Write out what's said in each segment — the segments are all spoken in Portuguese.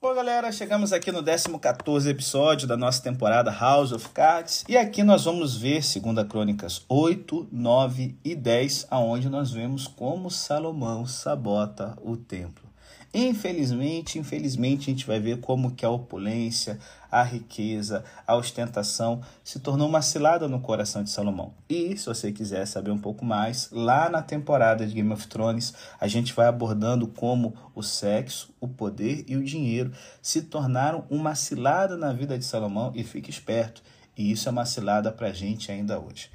Bom, galera, chegamos aqui no 14 episódio da nossa temporada House of Cards. E aqui nós vamos ver, segundo a Crônicas 8, 9 e 10, aonde nós vemos como Salomão sabota o templo. Infelizmente, infelizmente, a gente vai ver como que a opulência, a riqueza, a ostentação se tornou uma cilada no coração de Salomão. E se você quiser saber um pouco mais, lá na temporada de Game of Thrones, a gente vai abordando como o sexo, o poder e o dinheiro se tornaram uma cilada na vida de Salomão e fique esperto, e isso é uma cilada para a gente ainda hoje.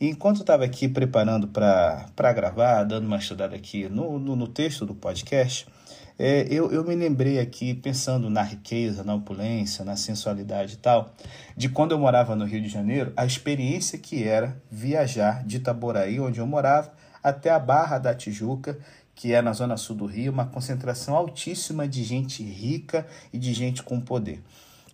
Enquanto eu estava aqui preparando para gravar, dando uma estudada aqui no, no, no texto do podcast, é, eu, eu me lembrei aqui, pensando na riqueza, na opulência, na sensualidade e tal, de quando eu morava no Rio de Janeiro, a experiência que era viajar de Itaboraí, onde eu morava, até a Barra da Tijuca, que é na zona sul do Rio, uma concentração altíssima de gente rica e de gente com poder.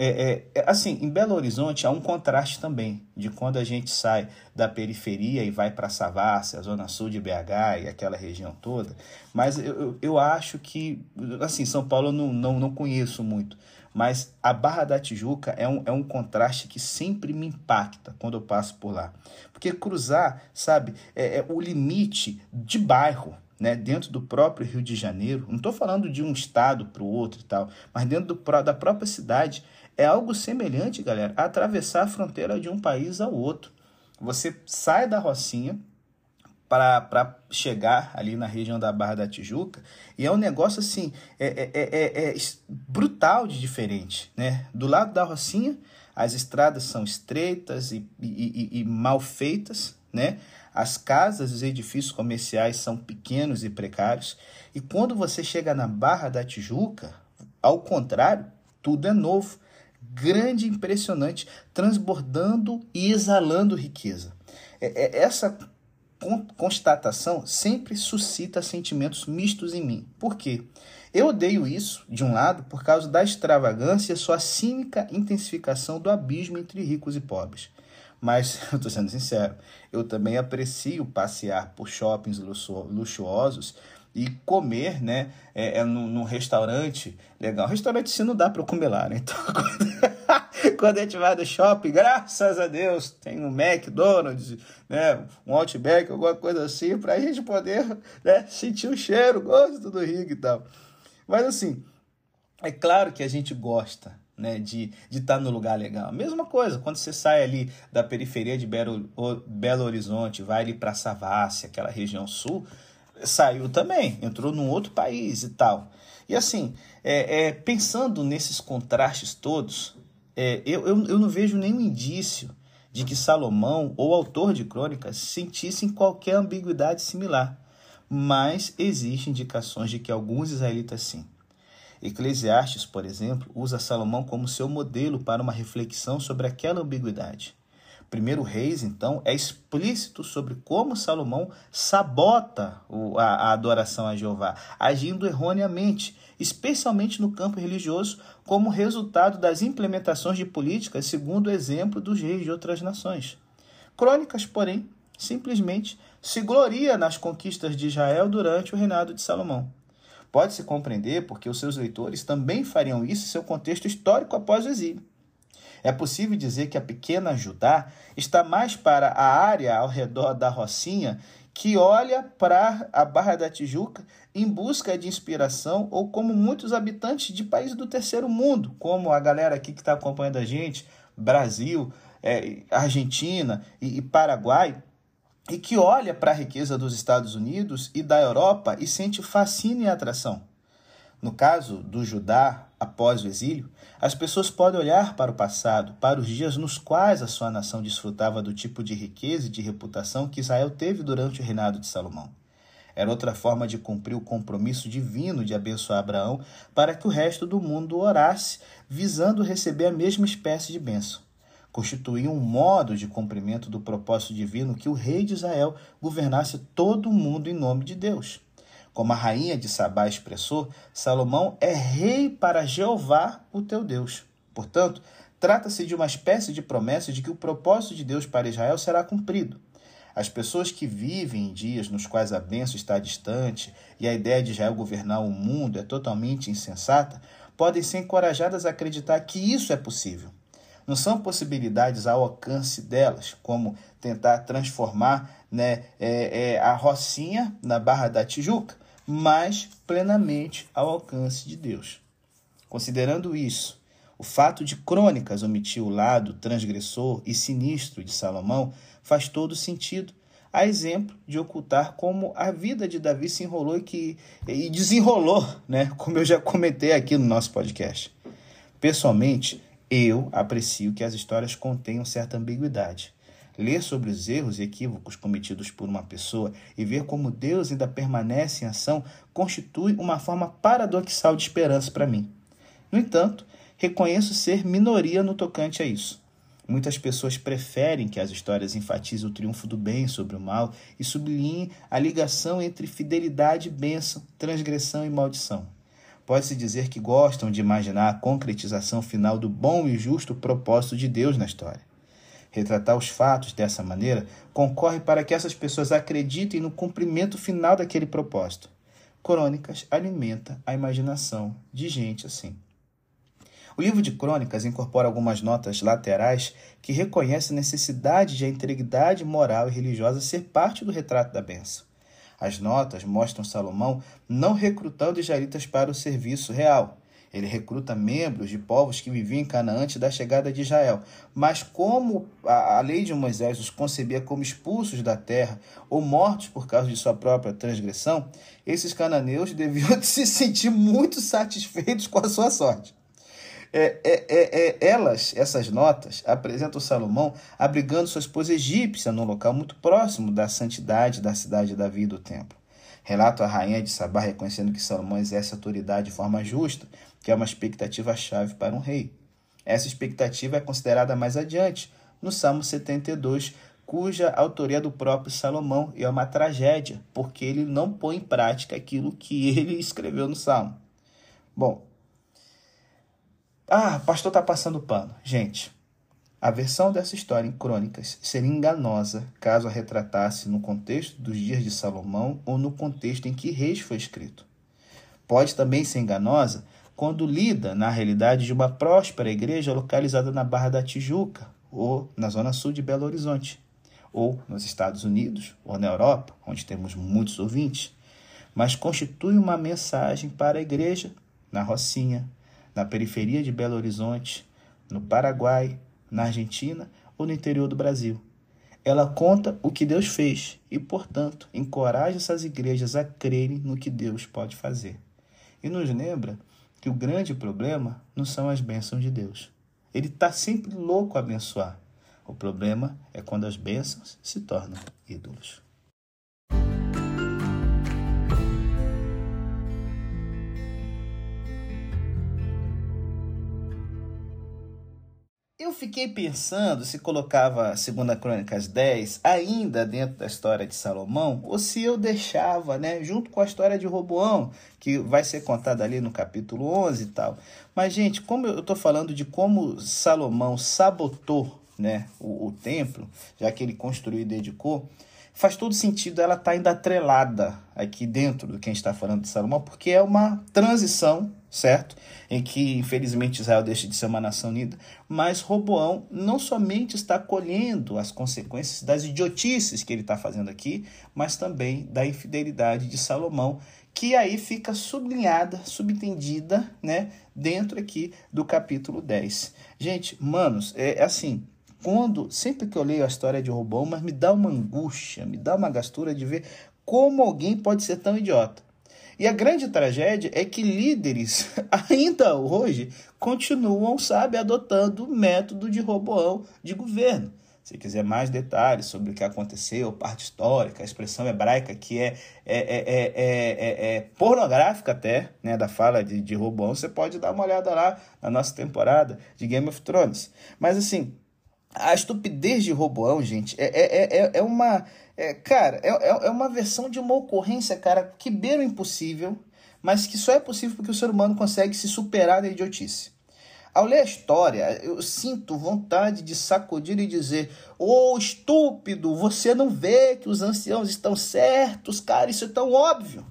É, é, é, assim, em Belo Horizonte há um contraste também de quando a gente sai da periferia e vai para Savassi, a zona sul de BH e aquela região toda. Mas eu, eu, acho que, assim, São Paulo eu não, não, não conheço muito. Mas a Barra da Tijuca é um, é um contraste que sempre me impacta quando eu passo por lá. Porque cruzar, sabe, é, é o limite de bairro né, dentro do próprio Rio de Janeiro, não estou falando de um estado para o outro e tal, mas dentro do, da própria cidade, é algo semelhante, galera, a atravessar a fronteira de um país ao outro. Você sai da Rocinha para chegar ali na região da Barra da Tijuca e é um negócio assim, é, é, é, é brutal de diferente. Né? Do lado da Rocinha, as estradas são estreitas e, e, e, e mal feitas, né? As casas, os edifícios comerciais são pequenos e precários. E quando você chega na Barra da Tijuca, ao contrário, tudo é novo, grande, impressionante, transbordando e exalando riqueza. É, é, essa constatação sempre suscita sentimentos mistos em mim. Por quê? Eu odeio isso, de um lado, por causa da extravagância e sua cínica intensificação do abismo entre ricos e pobres. Mas, eu estou sendo sincero, eu também aprecio passear por shoppings luxuosos e comer, né, é, é num, num, restaurante legal. Restaurante se não dá para comer lá, né? Então, quando, quando a gente vai do shopping, graças a Deus, tem um McDonald's, né, um Outback, alguma coisa assim, para a gente poder né, sentir o cheiro, o gosto do Rio e tal. Mas assim, é claro que a gente gosta né, de estar tá no lugar legal. Mesma coisa, quando você sai ali da periferia de Belo, Belo Horizonte, vai ali para Savassi, aquela região sul, saiu também, entrou num outro país e tal. E assim, é, é pensando nesses contrastes todos, é, eu, eu, eu não vejo nenhum indício de que Salomão ou autor de crônicas sentissem qualquer ambiguidade similar, mas existem indicações de que alguns israelitas sim. Eclesiastes, por exemplo, usa Salomão como seu modelo para uma reflexão sobre aquela ambiguidade. Primeiro Reis, então, é explícito sobre como Salomão sabota a, adoração a Jeová, agindo erroneamente, especialmente no campo religioso, como resultado das implementações de políticas segundo o exemplo dos reis de outras nações. Crônicas, porém, simplesmente se gloria nas conquistas de Israel durante o reinado de Salomão. Pode-se compreender porque os seus leitores também fariam isso em seu contexto histórico após o exílio. É possível dizer que a pequena Judá está mais para a área ao redor da Rocinha que olha para a Barra da Tijuca em busca de inspiração, ou como muitos habitantes de países do terceiro mundo, como a galera aqui que está acompanhando a gente, Brasil, é, Argentina e, e Paraguai, e que olha para a riqueza dos Estados Unidos e da Europa e sente fascínio e atração. No caso do Judá, após o exílio, as pessoas podem olhar para o passado, para os dias nos quais a sua nação desfrutava do tipo de riqueza e de reputação que Israel teve durante o reinado de Salomão. Era outra forma de cumprir o compromisso divino de abençoar Abraão para que o resto do mundo orasse, visando receber a mesma espécie de bênção constituía um modo de cumprimento do propósito divino que o rei de Israel governasse todo o mundo em nome de Deus. Como a rainha de Sabá expressou, Salomão é rei para Jeová, o teu Deus. Portanto, trata-se de uma espécie de promessa de que o propósito de Deus para Israel será cumprido. As pessoas que vivem em dias nos quais a bênção está distante e a ideia de Israel governar o mundo é totalmente insensata, podem ser encorajadas a acreditar que isso é possível. Não são possibilidades ao alcance delas, como tentar transformar né, é, é, a Rocinha na Barra da Tijuca, mas plenamente ao alcance de Deus. Considerando isso, o fato de Crônicas omitir o lado transgressor e sinistro de Salomão faz todo sentido, a exemplo de ocultar como a vida de Davi se enrolou e, que, e desenrolou, né? como eu já comentei aqui no nosso podcast. Pessoalmente, eu aprecio que as histórias contenham certa ambiguidade. Ler sobre os erros e equívocos cometidos por uma pessoa e ver como Deus ainda permanece em ação constitui uma forma paradoxal de esperança para mim. No entanto, reconheço ser minoria no tocante a isso. Muitas pessoas preferem que as histórias enfatizem o triunfo do bem sobre o mal e sublinhem a ligação entre fidelidade bênção, transgressão e maldição. Pode-se dizer que gostam de imaginar a concretização final do bom e justo propósito de Deus na história. Retratar os fatos dessa maneira concorre para que essas pessoas acreditem no cumprimento final daquele propósito. Crônicas alimenta a imaginação de gente assim. O livro de crônicas incorpora algumas notas laterais que reconhecem a necessidade de a integridade moral e religiosa ser parte do retrato da benção. As notas mostram Salomão não recrutando israelitas para o serviço real. Ele recruta membros de povos que viviam em Canaã antes da chegada de Israel. Mas como a, lei de Moisés os concebia como expulsos da terra ou mortos por causa de sua própria transgressão, esses cananeus deviam se sentir muito satisfeitos com a sua sorte. É, é, é, é, elas, essas notas, apresentam Salomão abrigando sua esposa egípcia num local muito próximo da santidade da cidade de Davi do templo. Relato a rainha de Sabá reconhecendo que Salomão exerce autoridade de forma justa, que é uma expectativa-chave para um rei. Essa expectativa é considerada mais adiante, no Salmo 72, cuja autoria é do próprio Salomão e é uma tragédia, porque ele não põe em prática aquilo que ele escreveu no Salmo. Bom, ah, pastor está passando pano. Gente, a versão dessa história em Crônicas seria enganosa caso a retratasse no contexto dos dias de Salomão ou no contexto em que Reis foi escrito. Pode também ser enganosa quando lida na realidade de uma próspera igreja localizada na Barra da Tijuca ou na zona sul de Belo Horizonte, ou nos Estados Unidos ou na Europa, onde temos muitos ouvintes, mas constitui uma mensagem para a igreja na Rocinha, na periferia de Belo Horizonte, no Paraguai, na Argentina ou no interior do Brasil. Ela conta o que Deus fez e, portanto, encoraja essas igrejas a crerem no que Deus pode fazer. E nos lembra que o grande problema não são as bênçãos de Deus. Ele está sempre louco a abençoar. O problema é quando as bênçãos se tornam ídolos. Eu fiquei pensando se colocava 2 Crônicas 10 ainda dentro da história de Salomão ou se eu deixava, né, junto com a história de Roboão, que vai ser contada ali no capítulo 11 e tal. Mas, gente, como eu estou falando de como Salomão sabotou né, o, o templo, já que ele construiu e dedicou, faz todo sentido ela estar tá ainda atrelada aqui dentro do que a gente está falando de Salomão, porque é uma transição certo? Em que, infelizmente, Israel deixa de ser uma nação unida. Mas Roboão não somente está colhendo as consequências das idiotices que ele está fazendo aqui, mas também da infidelidade de Salomão, que aí fica sublinhada, subentendida, né, dentro aqui do capítulo 10. Gente, manos, é, é assim, quando sempre que eu leio a história de Roboão, mas me dá uma angústia, me dá uma gastura de ver como alguém pode ser tão idiota. E a grande tragédia é que líderes, ainda hoje, continuam, sabe, adotando o método de Roboão de governo. Se quiser mais detalhes sobre o que aconteceu, parte histórica, a expressão hebraica que é, é, é, é, é pornográfica até, né, da fala de, de Roboão, você pode dar uma olhada lá na nossa temporada de Game of Thrones. Mas assim, a estupidez de Roboão, gente, é, é, é, é uma é, cara, é, é, é uma versão de uma ocorrência, cara, que beira o impossível, mas que só é possível porque o ser humano consegue se superar na idiotice. Ao ler a história, eu sinto vontade de sacudir e dizer: Ô oh, estúpido, você não vê que os anciãos estão certos, cara, isso é tão óbvio.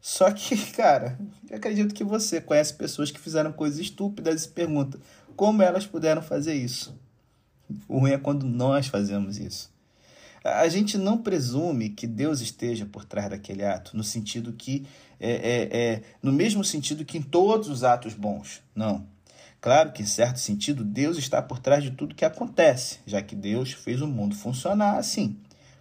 Só que, cara, eu acredito que você conhece pessoas que fizeram coisas estúpidas e pergunta como elas puderam fazer isso. O ruim é quando nós fazemos isso. A gente não presume que Deus esteja por trás daquele ato, no sentido que é, é, é no mesmo sentido que em todos os atos bons. Não. Claro que, em certo sentido, Deus está por trás de tudo que acontece, já que Deus fez o mundo funcionar assim.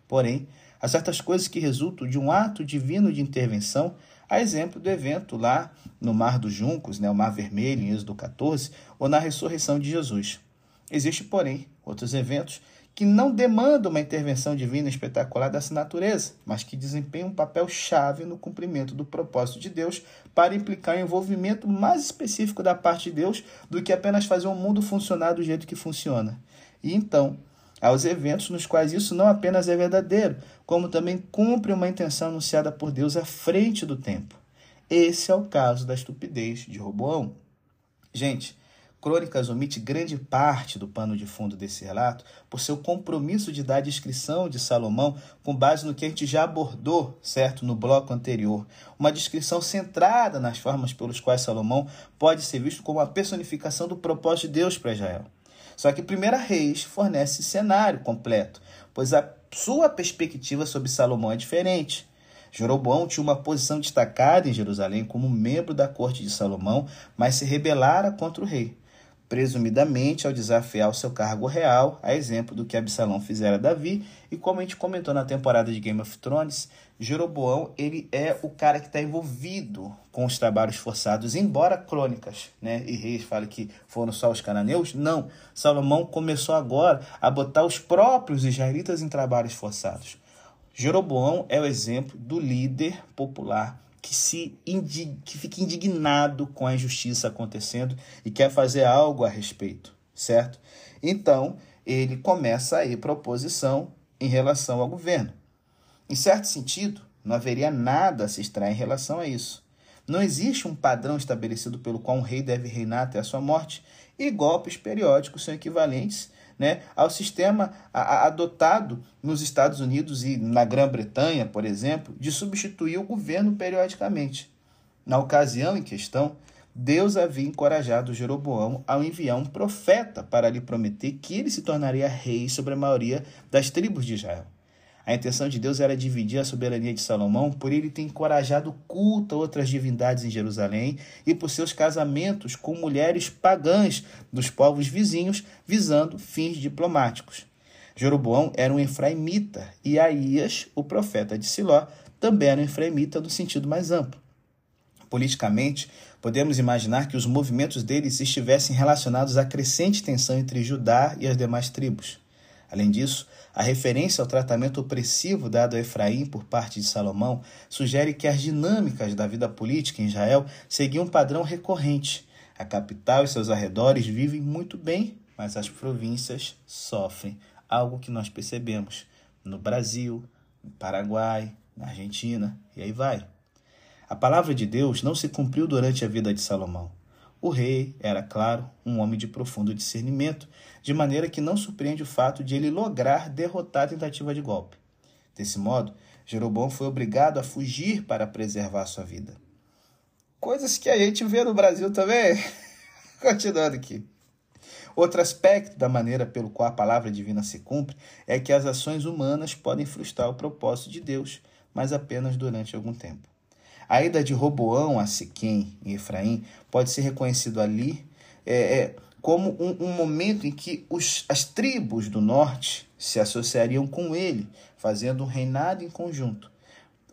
Porém, há certas coisas que resultam de um ato divino de intervenção, a exemplo do evento lá no Mar dos Juncos, né, o Mar Vermelho, em Êxodo 14, ou na ressurreição de Jesus. Existem, porém, outros eventos que não demandam uma intervenção divina espetacular dessa natureza, mas que desempenham um papel chave no cumprimento do propósito de Deus para implicar um envolvimento mais específico da parte de Deus do que apenas fazer o mundo funcionar do jeito que funciona. E então, aos eventos nos quais isso não apenas é verdadeiro, como também cumpre uma intenção anunciada por Deus à frente do tempo. Esse é o caso da estupidez de Roboão. Gente, Crônicas omite grande parte do pano de fundo desse relato por seu compromisso de dar a descrição de Salomão com base no que a gente já abordou, certo, no bloco anterior. Uma descrição centrada nas formas pelos quais Salomão pode ser visto como a personificação do propósito de Deus para Israel. Só que Primeira Reis fornece cenário completo, pois a sua perspectiva sobre Salomão é diferente. Jeroboão tinha uma posição destacada em Jerusalém como membro da corte de Salomão, mas se rebelara contra o rei presumidamente ao desafiar o seu cargo real, a exemplo do que Absalão fizera a Davi, e como a gente comentou na temporada de Game of Thrones, Jeroboão ele é o cara que está envolvido com os trabalhos forçados, embora crônicas né, e reis falem que foram só os cananeus, não. Salomão começou agora a botar os próprios israelitas em trabalhos forçados. Jeroboão é o exemplo do líder popular que se que fica indignado com a injustiça acontecendo e quer fazer algo a respeito, certo? Então, ele começa a ir para oposição em relação ao governo. Em certo sentido, não haveria nada a se extrair em relação a isso. Não existe um padrão estabelecido pelo qual um rei deve reinar até a sua morte, e golpes periódicos são equivalentes né, ao sistema adotado nos Estados Unidos e na Grã-Bretanha, por exemplo, de substituir o governo periodicamente. Na ocasião em questão, Deus havia encorajado Jeroboão ao enviar um profeta para lhe prometer que ele se tornaria rei sobre a maioria das tribos de Israel. A intenção de Deus era dividir a soberania de Salomão por ele ter encorajado culto a outras divindades em Jerusalém e por seus casamentos com mulheres pagãs dos povos vizinhos, visando fins diplomáticos. Jeroboão era um efraimita e Aías, o profeta de Siló, também era um efraimita no sentido mais amplo. Politicamente, podemos imaginar que os movimentos deles estivessem relacionados à crescente tensão entre Judá e as demais tribos. Além disso, a referência ao tratamento opressivo dado a Efraim por parte de Salomão sugere que as dinâmicas da vida política em Israel seguiam um padrão recorrente. A capital e seus arredores vivem muito bem, mas as províncias sofrem, algo que nós percebemos no Brasil, no Paraguai, na Argentina e aí vai. A palavra de Deus não se cumpriu durante a vida de Salomão. O rei era, claro, um homem de profundo discernimento, de maneira que não surpreende o fato de ele lograr derrotar a tentativa de golpe. Desse modo, Jeroboão foi obrigado a fugir para preservar sua vida. Coisas que a gente vê no Brasil também. Continuando aqui. Outro aspecto da maneira pelo qual a palavra divina se cumpre é que as ações humanas podem frustrar o propósito de Deus, mas apenas durante algum tempo. A ida de Roboão a Siquém e Efraim pode ser reconhecido ali é, é, como um, um, momento em que os, as tribos do norte se associariam com ele, fazendo um reinado em conjunto,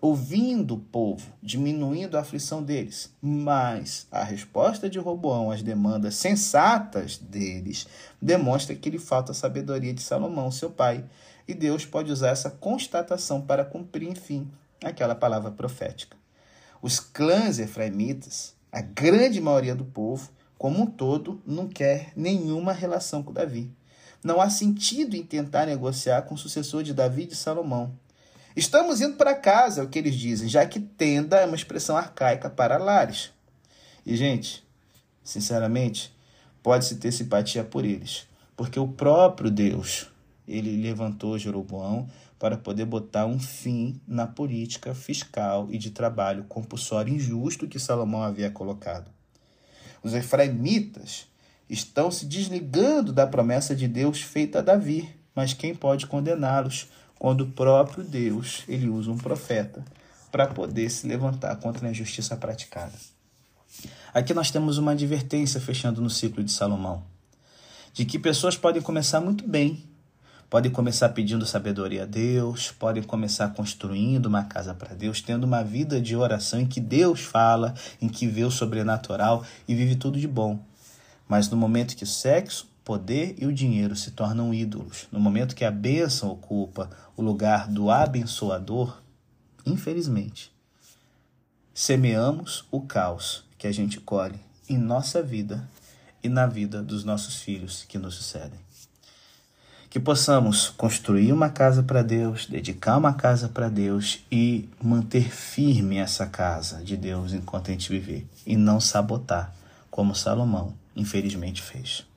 ouvindo o povo, diminuindo a aflição deles. Mas a resposta de Roboão às demandas sensatas deles demonstra que lhe falta a sabedoria de Salomão, seu pai, e Deus pode usar essa constatação para cumprir, enfim, aquela palavra profética. Os clãs efraimitas, a grande maioria do povo, como um todo, não quer nenhuma relação com Davi. Não há sentido em tentar negociar com o sucessor de Davi de Salomão. Estamos indo para casa, é o que eles dizem, já que tenda é uma expressão arcaica para lares. E, gente, sinceramente, pode-se ter simpatia por eles, porque o próprio Deus, ele levantou Jeroboão para poder botar um fim na política fiscal e de trabalho compulsório injusto que Salomão havia colocado. Os efraimitas estão se desligando da promessa de Deus feita a Davi, mas quem pode condená-los quando o próprio Deus ele usa um profeta para poder se levantar contra a injustiça praticada? Aqui nós temos uma advertência fechando no ciclo de Salomão, de que pessoas podem começar muito bem, podem começar pedindo sabedoria a Deus, podem começar construindo uma casa para Deus, tendo uma vida de oração em que Deus fala, em que vê o sobrenatural e vive tudo de bom. Mas no momento que o sexo, poder e o dinheiro se tornam ídolos, no momento que a bênção ocupa o lugar do abençoador, infelizmente, semeamos o caos que a gente colhe em nossa vida e na vida dos nossos filhos que nos sucedem. Que possamos construir uma casa para Deus, dedicar uma casa para Deus e manter firme essa casa de Deus enquanto a gente viver e não sabotar, como Salomão infelizmente fez.